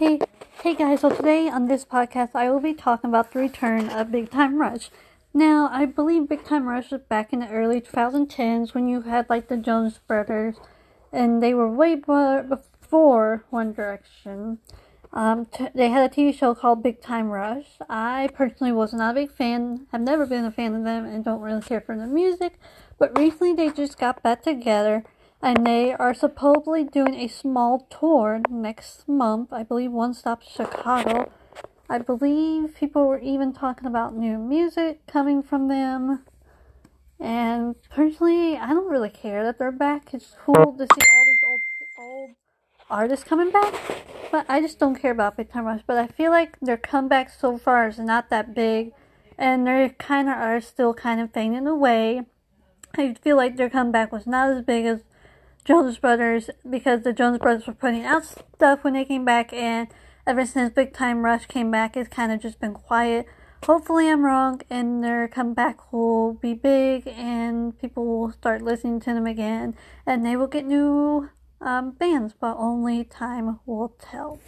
Hey, hey guys, so today on this podcast I will be talking about the return of Big Time Rush. Now, I believe Big Time Rush was back in the early 2010s when you had like the Jonas Brothers, and they were way before One Direction. Um, t- they had a TV show called Big Time Rush. I personally was not a big fan, have never been a fan of them, and don't really care for their music, but recently they just got back together and they are supposedly doing a small tour next month. I believe one stop Chicago. I believe people were even talking about new music coming from them. And personally, I don't really care that they're back. It's cool to see all these old old artists coming back, but I just don't care about Big Time Rush. But I feel like their comeback so far is not that big, and they kind of are still kind of fading away. I feel like their comeback was not as big as Jonas Brothers because the Jonas Brothers were putting out stuff when they came back, and ever since Big Time Rush came back, it's kind of just been quiet. Hopefully, I'm wrong, and their comeback will be big, and people will start listening to them again, and they will get new um, bands, but only time will tell.